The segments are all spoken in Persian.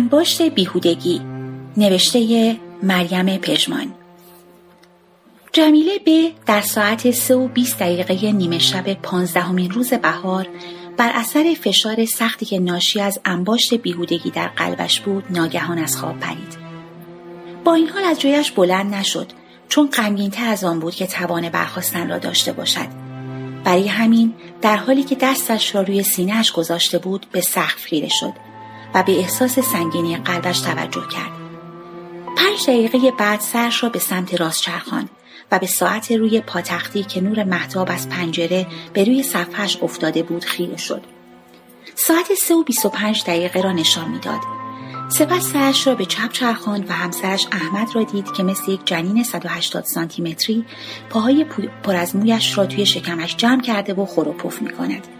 انباشت بیهودگی نوشته مریم پژمان. جمیله به در ساعت سه و 20 دقیقه نیمه شب پانزدهمین روز بهار بر اثر فشار سختی که ناشی از انباشت بیهودگی در قلبش بود ناگهان از خواب پرید. با این حال از جایش بلند نشد چون غمگینتر از آن بود که توان برخواستن را داشته باشد. برای همین در حالی که دستش را روی سینهاش گذاشته بود به سقف خیره شد. و به احساس سنگینی قلبش توجه کرد پنج دقیقه بعد سرش را به سمت راست چرخان و به ساعت روی پاتختی که نور محتاب از پنجره به روی صفحش افتاده بود خیره شد. ساعت سه و بیس و پنج دقیقه را نشان می‌داد. سپس سرش را به چپ چرخاند و همسرش احمد را دید که مثل یک جنین 180 سانتی متری پاهای پر از مویش را توی شکمش جمع کرده و خور و پف می کند.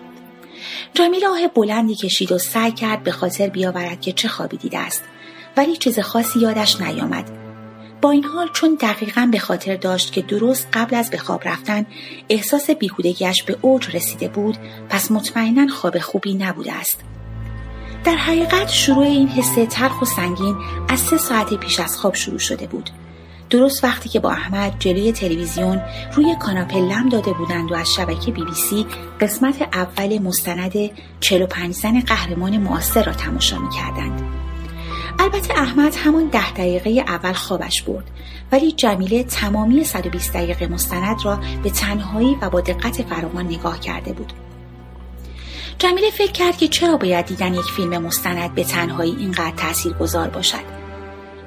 جمیل آه بلندی کشید و سعی کرد به خاطر بیاورد که چه خوابی دیده است. ولی چیز خاصی یادش نیامد. با این حال چون دقیقا به خاطر داشت که درست قبل از به خواب رفتن احساس بیهودگیش به اوج رسیده بود پس مطمئنا خواب خوبی نبوده است. در حقیقت شروع این حس تلخ و سنگین از سه ساعت پیش از خواب شروع شده بود. درست وقتی که با احمد جلوی تلویزیون روی کاناپه لم داده بودند و از شبکه بی بی سی قسمت اول مستند 45 زن قهرمان معاصر را تماشا می کردند. البته احمد همون ده دقیقه اول خوابش برد ولی جمیله تمامی 120 دقیقه مستند را به تنهایی و با دقت فراوان نگاه کرده بود. جمیله فکر کرد که چرا باید دیدن یک فیلم مستند به تنهایی اینقدر تأثیر گذار باشد.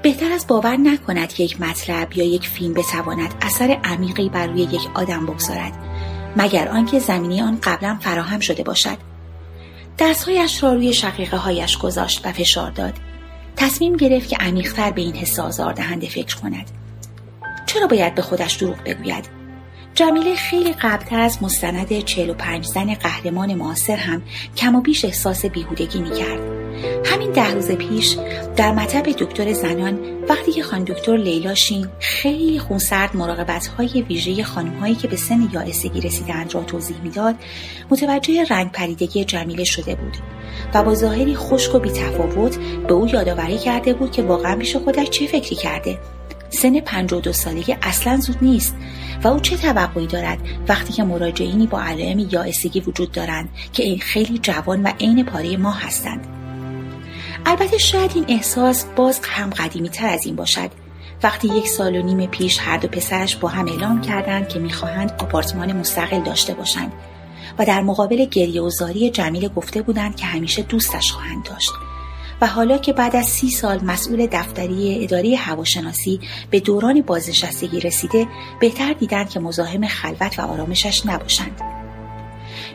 بهتر از باور نکند که یک مطلب یا یک فیلم بتواند اثر عمیقی بر روی یک آدم بگذارد مگر آنکه زمینی آن قبلا فراهم شده باشد. دستهایش را روی شقیقه هایش گذاشت و فشار داد. تصمیم گرفت که عمیقتر به این حس آزاردهنده فکر کند. چرا باید به خودش دروغ بگوید؟ جمیله خیلی قبلتر از مستند 45 زن قهرمان معاصر هم کم و بیش احساس بیهودگی می‌کرد. همین ده روز پیش در مطب دکتر زنان وقتی که خان دکتر لیلا شین خیلی خونسرد مراقبت های ویژه خانم هایی که به سن یائسگی رسیدند را توضیح می‌داد متوجه رنگ پریدگی جمیله شده بود و با ظاهری خشک و بیتفاوت به او یادآوری کرده بود که واقعا پیش خودش چه فکری کرده. سن 52 سالگی اصلا زود نیست و او چه توقعی دارد وقتی که مراجعینی با علائم یائسگی وجود دارند که این خیلی جوان و عین پاره ما هستند؟ البته شاید این احساس باز هم قدیمی تر از این باشد. وقتی یک سال و نیم پیش هر دو پسرش با هم اعلام کردند که می‌خواهند آپارتمان مستقل داشته باشند و در مقابل گریه و زاری جمیل گفته بودند که همیشه دوستش خواهند داشت. و حالا که بعد از سی سال مسئول دفتری اداره هواشناسی به دوران بازنشستگی رسیده بهتر دیدند که مزاحم خلوت و آرامشش نباشند.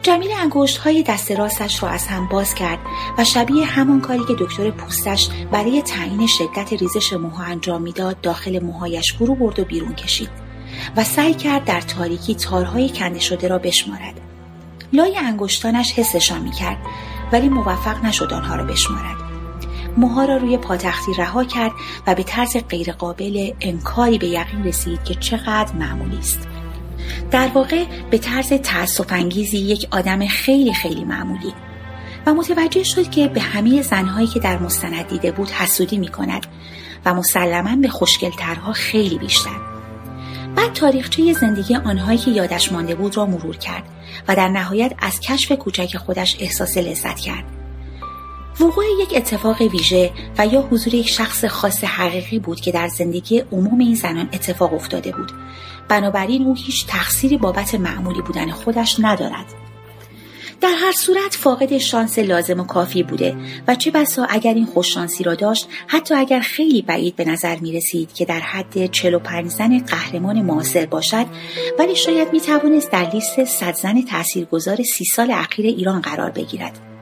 جمیل انگشت های دست راستش را از هم باز کرد و شبیه همان کاری که دکتر پوستش برای تعیین شدت ریزش موها انجام می‌داد داخل موهایش فرو برد و بیرون کشید و سعی کرد در تاریکی تارهای کنده شده را بشمارد. لای انگشتانش حسشان می‌کرد ولی موفق نشد آنها را بشمارد. موها را روی پاتختی رها کرد و به طرز غیرقابل انکاری به یقین رسید که چقدر معمولی است. در واقع به طرز تأصف انگیزی یک آدم خیلی خیلی معمولی. و متوجه شد که به همه زنهایی که در مستند دیده بود حسودی می کند و مسلما به خوشگلترها خیلی بیشتر. بعد تاریخچه زندگی آنهایی که یادش مانده بود را مرور کرد و در نهایت از کشف کوچک خودش احساس لذت کرد. وقوع یک اتفاق ویژه و یا حضور یک شخص خاص حقیقی بود که در زندگی عموم این زنان اتفاق افتاده بود. بنابراین او هیچ تقصیری بابت معمولی بودن خودش ندارد. در هر صورت فاقد شانس لازم و کافی بوده و چه بسا اگر این خوششانسی را داشت حتی اگر خیلی بعید به نظر می رسید که در حد 45 زن قهرمان معاصر باشد ولی شاید می توانست در لیست صد زن تاثیرگذار سی سال اخیر ایران قرار بگیرد.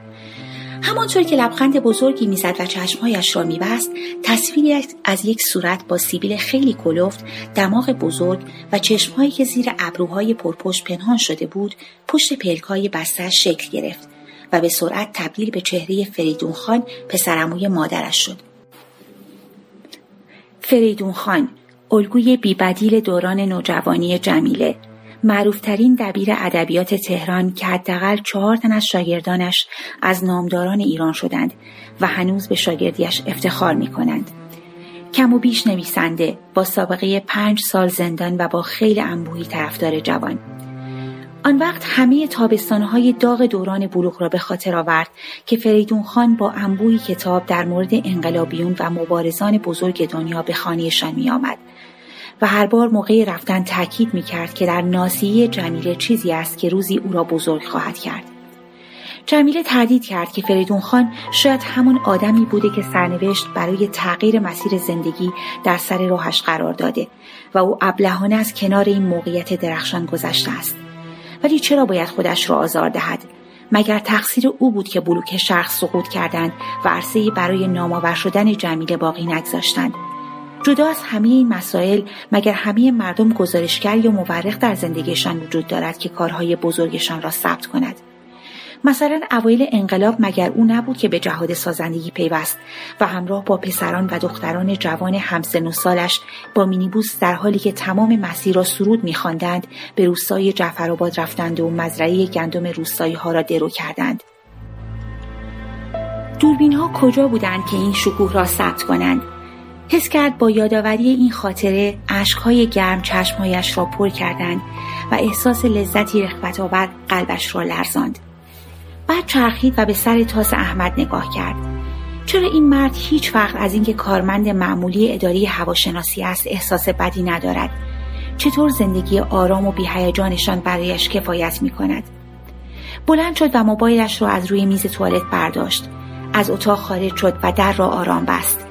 همانطور که لبخند بزرگی می‌زد و چشمهایش را میبست تصویری از یک صورت با سیبیل خیلی کلفت دماغ بزرگ و چشمهایی که زیر ابروهای پرپشت پنهان شده بود پشت پلکای بسته شکل گرفت و به سرعت تبدیل به چهره فریدون خان پسرموی مادرش شد. فریدون خان الگوی بیبدیل دوران نوجوانی جمیله معروفترین دبیر ادبیات تهران که حداقل چهار تن از شاگردانش از نامداران ایران شدند و هنوز به شاگردیش افتخار می کنند. کم و بیش نویسنده با سابقه پنج سال زندان و با خیلی انبوهی طرفدار جوان آن وقت همه تابستانهای داغ دوران بلوغ را به خاطر آورد که فریدون خان با انبوهی کتاب در مورد انقلابیون و مبارزان بزرگ دنیا به خانهشان می آمد و هر بار موقع رفتن تاکید می کرد که در ناسیه جمیله چیزی است که روزی او را بزرگ خواهد کرد. جمیله تردید کرد که فریدون خان شاید همون آدمی بوده که سرنوشت برای تغییر مسیر زندگی در سر راهش قرار داده و او ابلهانه از کنار این موقعیت درخشان گذشته است. ولی چرا باید خودش را آزار دهد؟ مگر تقصیر او بود که بلوک شرق سقوط کردند و عرصه برای نامآور شدن جمیله باقی نگذاشتند جدا از همه این مسائل مگر همه مردم گزارشگر یا مورخ در زندگیشان وجود دارد که کارهای بزرگشان را ثبت کند؟ مثلا اوایل انقلاب مگر او نبود که به جهاد سازندگی پیوست و همراه با پسران و دختران جوان همسن و سالش با مینیبوس در حالی که تمام مسیر را سرود میخواندند به روستای جعفرآباد رفتند و مزرعه گندم روستایی ها را درو کردند. دوربین ها کجا بودند که این شکوه را ثبت کنند؟ حس کرد با یادآوری این خاطره اشکهای گرم چشمهایش را پر کردند و احساس لذتی رخوت آور قلبش را لرزاند. بعد چرخید و به سر تاس احمد نگاه کرد. چرا این مرد هیچ وقت از اینکه کارمند معمولی اداری هواشناسی است احساس بدی ندارد؟ چطور زندگی آرام و بیهیجانشان برایش کفایت می کند بلند شد و موبایلش را از روی میز توالت برداشت. از اتاق خارج شد و در را آرام بست.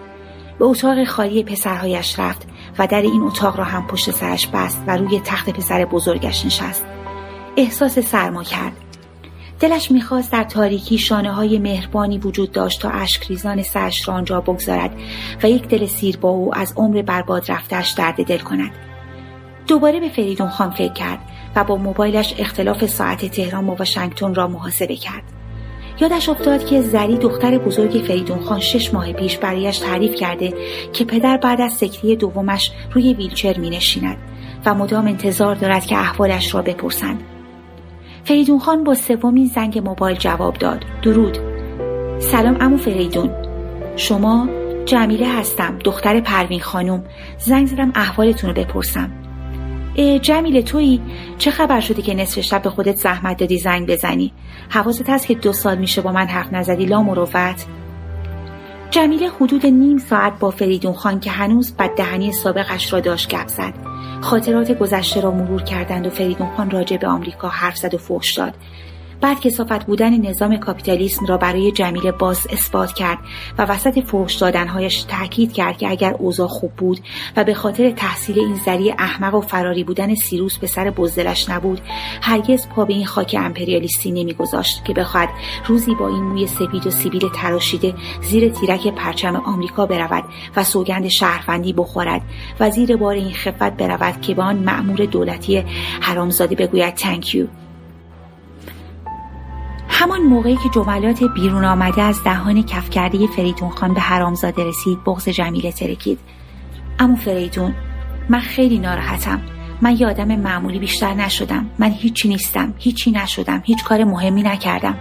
به اتاق خالی پسرهایش رفت و در این اتاق را هم پشت سرش بست و روی تخت پسر بزرگش نشست. احساس سرما کرد. دلش می‌خواست در تاریکی شانه های مهربانی وجود داشت تا اشکریزان سرش را آنجا بگذارد و یک دل سیر با او از عمر برباد رفتش درد دل کند. دوباره به فریدون خان فکر کرد و با موبایلش اختلاف ساعت تهران و واشنگتن را محاسبه کرد. یادش افتاد که زری دختر بزرگ فریدون خان شش ماه پیش برایش تعریف کرده که پدر بعد از سکری دومش روی ویلچر می نشیند و مدام انتظار دارد که احوالش را بپرسند. فریدون خان با سومین زنگ موبایل جواب داد. درود. سلام امو فریدون. شما جمیله هستم دختر پروین خانم زنگ زدم احوالتون رو بپرسم جمیل تویی چه خبر شده که نصف شب به خودت زحمت دادی زنگ بزنی؟ حواست هست که دو سال میشه با من حرف نزدی لا مروت. جمیله حدود نیم ساعت با فریدون خان که هنوز بد دهنی سابقش را داشت گپ زد. خاطرات گذشته را مرور کردند و فریدون خان راجع به آمریکا حرف زد و فوش داد. بعد کسافت بودن نظام کاپیتالیسم را برای جمیله باز اثبات کرد و وسط فوش دادنهایش تاکید کرد که اگر اوضاع خوب بود و به خاطر تحصیل این ذریع احمق و فراری بودن سیروس به سر بزدلش نبود هرگز پا به این خاک امپریالیستی نمیگذاشت که بخواهد روزی با این موی سپید و سیبیل تراشیده زیر تیرک پرچم آمریکا برود و سوگند شهروندی بخورد. و زیر بار این خفت برود که به آن مأمور دولتی حرامزاده بگوید تنکیو همان موقعی که جملات بیرون آمده از دهان کف کرده فریدون خان به حرامزاده رسید بغز جمیله ترکید. امو فریدون من خیلی ناراحتم. من یه آدم معمولی بیشتر نشدم. من هیچی نیستم. هیچی نشدم. هیچ کار مهمی نکردم.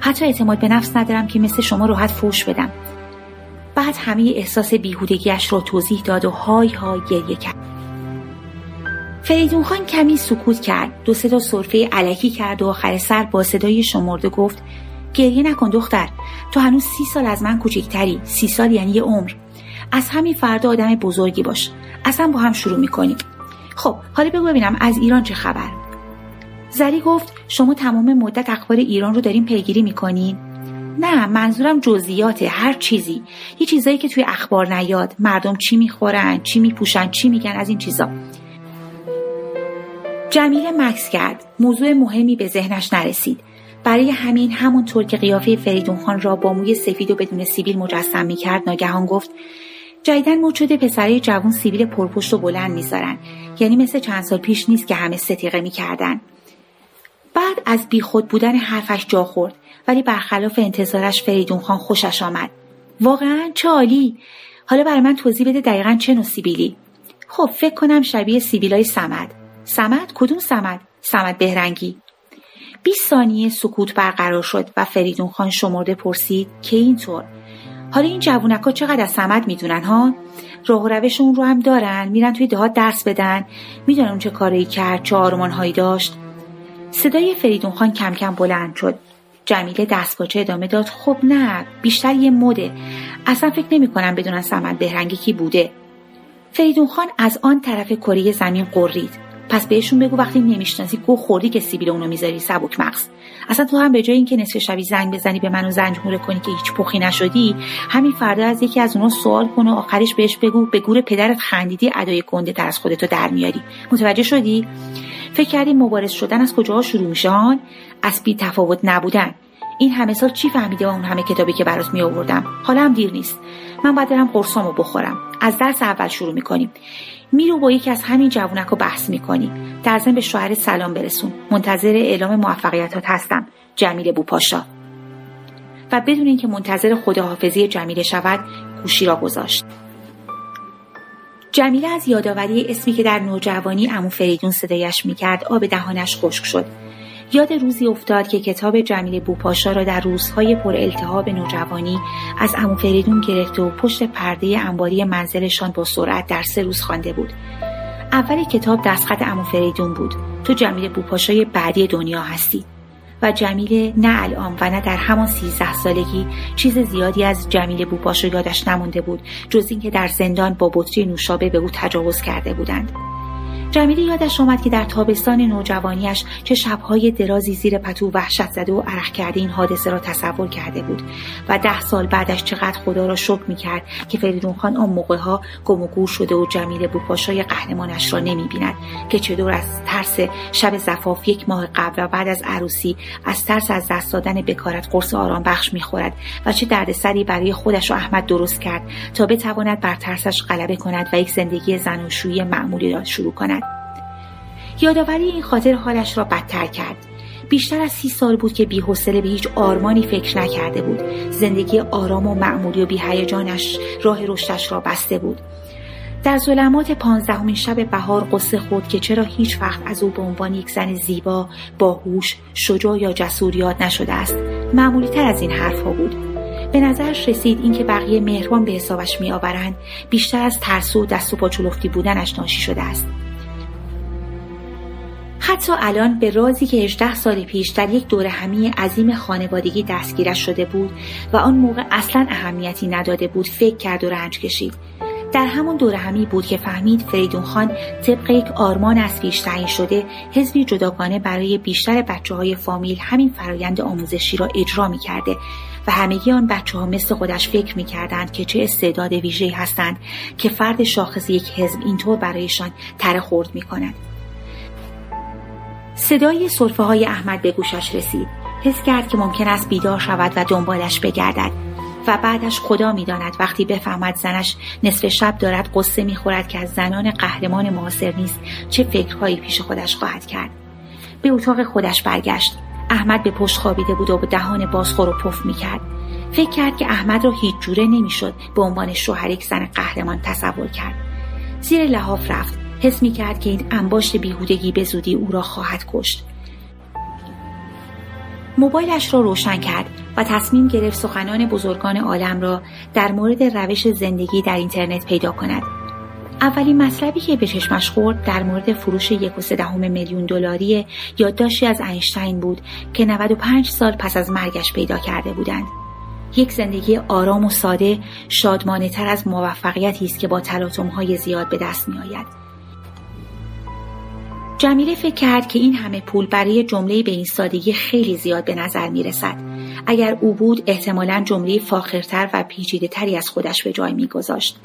حتی اعتماد به نفس ندارم که مثل شما راحت فوش بدم. بعد همه احساس بیهودگیش را توضیح داد و های های گریه کرد. فریدون خان کمی سکوت کرد. دو سه تا صرفه علکی کرد و آخر سر با صدای شمرده گفت گریه نکن دختر. تو هنوز سی سال از من کوچکتری. سی سال یعنی یه عمر. از همین فردا آدم بزرگی باش. اصلا با هم شروع می‌کنیم. خب حالا بگو ببینم از ایران چه خبر؟ زری گفت شما تمام مدت اخبار ایران رو داریم پیگیری می‌کنین؟ نه منظورم جزئیات هر چیزی. یه چیزایی که توی اخبار نیاد. مردم چی می‌خورن چی میپوشن چی میگن از این چیزا. جمیله مکس کرد. موضوع مهمی به ذهنش نرسید. برای همین همونطور که قیافه فریدون خان را با موی سفید و بدون سیبیل مجسم می کرد ناگهان گفت جدیدن شده پسرای جوون سیبیل پرپشت و بلند می‌ذارن یعنی مثل چند سال پیش نیست که همه ستیقه می‌کردن. بعد از بیخود بودن حرفش جا خورد ولی برخلاف انتظارش فریدون خان خوشش آمد. واقعا چه عالی! حالا برای من توضیح بده دقیقا چه نوع سیبیلی. خب فکر کنم شبیه سیبیلای سمد. سمد؟ کدوم سمد؟ سمد بهرنگی. 20 ثانیه سکوت برقرار شد و فریدون خان شمرده پرسید که اینطور. حالا این جوونک ها چقدر از سمت می‌دونن ها؟ راه روش اون رو هم دارن. میرن توی دهات درس بدن. می‌دونن چه کاری کرد چه آرمان هایی داشت. صدای فریدون خان کم کم بلند شد. جمیله دستپاچه ادامه داد؟ خب نه بیشتر یه مده. اصلا فکر نمی کنم بدونن سمت بهرنگی کی بوده. فریدون خان از آن طرف کره زمین قرید. پس بهشون بگو وقتی نمی‌شناسی گو خوردی که سیبیل اونو می‌ذاری سبک مغز. اصلا تو هم به جای اینکه نصف شبی زنگ بزنی به منو زنجموره کنی که هیچ پخی نشدی همین فردا از یکی از اونا سوال کن و آخرش بهش بگو به گور پدرت خندیدی ادای گنده تر از خودتو در میاری. متوجه شدی؟ فکر کردی مبارز شدن از کجاها شروع میشه از بی تفاوت نبودن. این همه سال چی فهمیده با اون همه کتابی که برات می آوردم حالا هم دیر نیست. من باید برم قرصامو بخورم. از درس اول شروع می‌کنیم. میرو با یکی از همین جوونک رو بحث می‌کنی. در ضمن به شوهر سلام برسون. منتظر اعلام موفقیتات هستم. جمیل بوپاشا. و بدون اینکه منتظر خداحافظی جمیله شود گوشی را گذاشت. جمیله از یادآوری اسمی که در نوجوانی امو فریدون صدایش می‌کرد آب دهانش خشک شد. یاد روزی افتاد که کتاب جمیل بوپاشا را در روزهای پر التهاب نوجوانی از امو فریدون گرفته و پشت پرده انباری منزلشان با سرعت در سه روز خوانده بود. اول کتاب دستخط امو فریدون بود. تو جمیل بوپاشای بعدی دنیا هستی. و جمیله نه الان و نه در همان سیزده سالگی چیز زیادی از جمیل بوپاشا یادش نمونده بود جز اینکه در زندان با بطری نوشابه به او تجاوز کرده بودند. جمیله یادش آمد که در تابستان نوجوانیش چه شبهای درازی زیر پتو وحشت زده و عرق کرده این حادثه را تصور کرده بود و ده سال بعدش چقدر خدا را شکر می‌کرد که فریدون خان آن موقعها گم و گور شده و جمیله بوپاشای قهرمانش را نمی‌بیند که چطور از ترس شب زفاف یک ماه قبل و بعد از عروسی از ترس از دست دادن بکارت قرص آرام بخش می‌خورد و چه دردسری برای خودش و احمد درست کرد تا بتواند بر ترسش غلبه کند و یک زندگی زناشویی معمولی را شروع کند. یادآوری این خاطر حالش را بدتر کرد. بیشتر از سی سال بود که بیحوصله به هیچ آرمانی فکر نکرده بود. زندگی آرام و معمولی و بیهیجانش راه رشدش را بسته بود. در ظلمات پانزدهمین شب بهار قصه خود که چرا هیچ وقت از او به عنوان یک زن زیبا باهوش شجاع یا جسور یاد نشده است. معمولی تر از این حرفها بود. به نظرش رسید اینکه بقیه مهربان به حسابش میآورند. بیشتر از ترس و دست و پاچولفتی بودنش ناشی شده است. حتی الان به رازی که 18 سال پیش در یک دور همی عظیم خانوادگی دستگیرش شده بود و آن موقع اصلا اهمیتی نداده بود فکر کرد و رنج کشید در همون دور همی بود که فهمید فریدون خان طبق یک آرمان از پیش تعیین شده حزبی جداگانه برای بیشتر بچه های فامیل همین فرایند آموزشی را اجرا می کرده و همگی آن بچه ها مثل خودش فکر می کردند که چه استعداد ویژه‌ای هستند که فرد شاخص یک حزب اینطور برایشان تره خورد می کند. صدای صرفه های احمد به گوشش رسید. حس کرد که ممکن است بیدار شود و دنبالش بگردد و بعدش خدا می‌داند وقتی بفهمد زنش نصف شب دارد قصه می‌خورد که از زنان قهرمان معاصر نیست چه فکرهایی پیش خودش خواهد کرد. به اتاق خودش برگشت. احمد به پشت خوابیده بود و به دهان بازخور و پف می‌کرد. فکر کرد که احمد را هیچ جوره نمی‌شد به عنوان شوهر یک زن قهرمان تصور کرد. زیر لحاف رفت. حس می کرد که این انباشت بیهودگی به زودی او را خواهد کشت. موبایلش را روشن کرد و تصمیم گرفت سخنان بزرگان عالم را در مورد روش زندگی در اینترنت پیدا کند. اولین مطلبی که به چشمش خورد در مورد فروش یک و میلیون دلاری یادداشتی از اینشتین بود که 95 سال پس از مرگش پیدا کرده بودند. یک زندگی آرام و ساده شادمانه تر از موفقیتی است که با تلاطم های زیاد به دست می آید. جمیله فکر کرد که این همه پول برای جمله به این سادگی خیلی زیاد به نظر می رسد. اگر او بود احتمالا جمله فاخرتر و پیچیده تری از خودش به جای می گذاشت.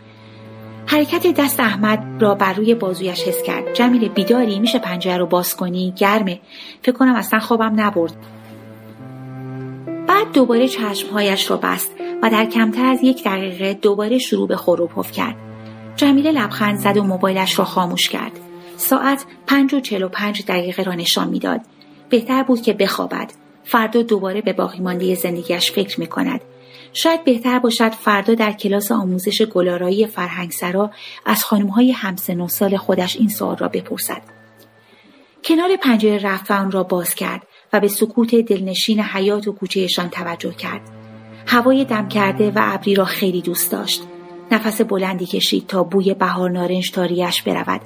حرکت دست احمد را بر روی بازویش حس کرد. جمیله بیداری میشه پنجره رو باز کنی؟ گرمه. فکر کنم اصلا خوابم نبرد. بعد دوباره چشمهایش را بست و در کمتر از یک دقیقه دوباره شروع به خروپف کرد. جمیله لبخند زد و موبایلش را خاموش کرد. ساعت پنج و چل و پنج دقیقه را نشان می‌داد. بهتر بود که بخوابد. فردا دوباره به باقی مانده زندگیش فکر می کند. شاید بهتر باشد فردا در کلاس آموزش گلارایی فرهنگسرا از خانمهای همسن و سال خودش این سوال را بپرسد. کنار پنجره رفت و آن را باز کرد و به سکوت دلنشین حیات و کوچهشان توجه کرد. هوای دم کرده و ابری را خیلی دوست داشت. نفس بلندی کشید تا بوی بهار نارنج تاریش برود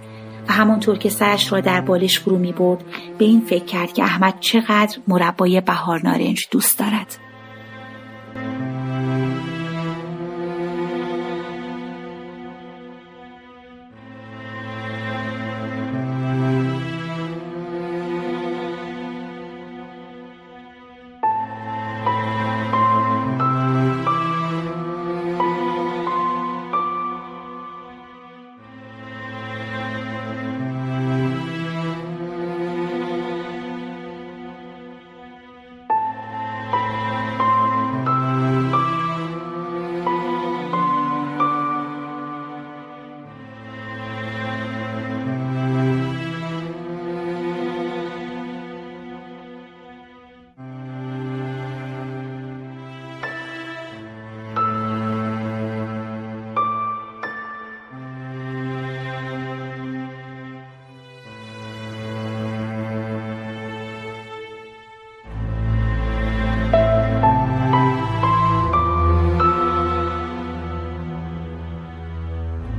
و همانطور که سرش را در بالش فرو می برد به این فکر کرد که احمد چقدر مربای بهار نارنج دوست دارد.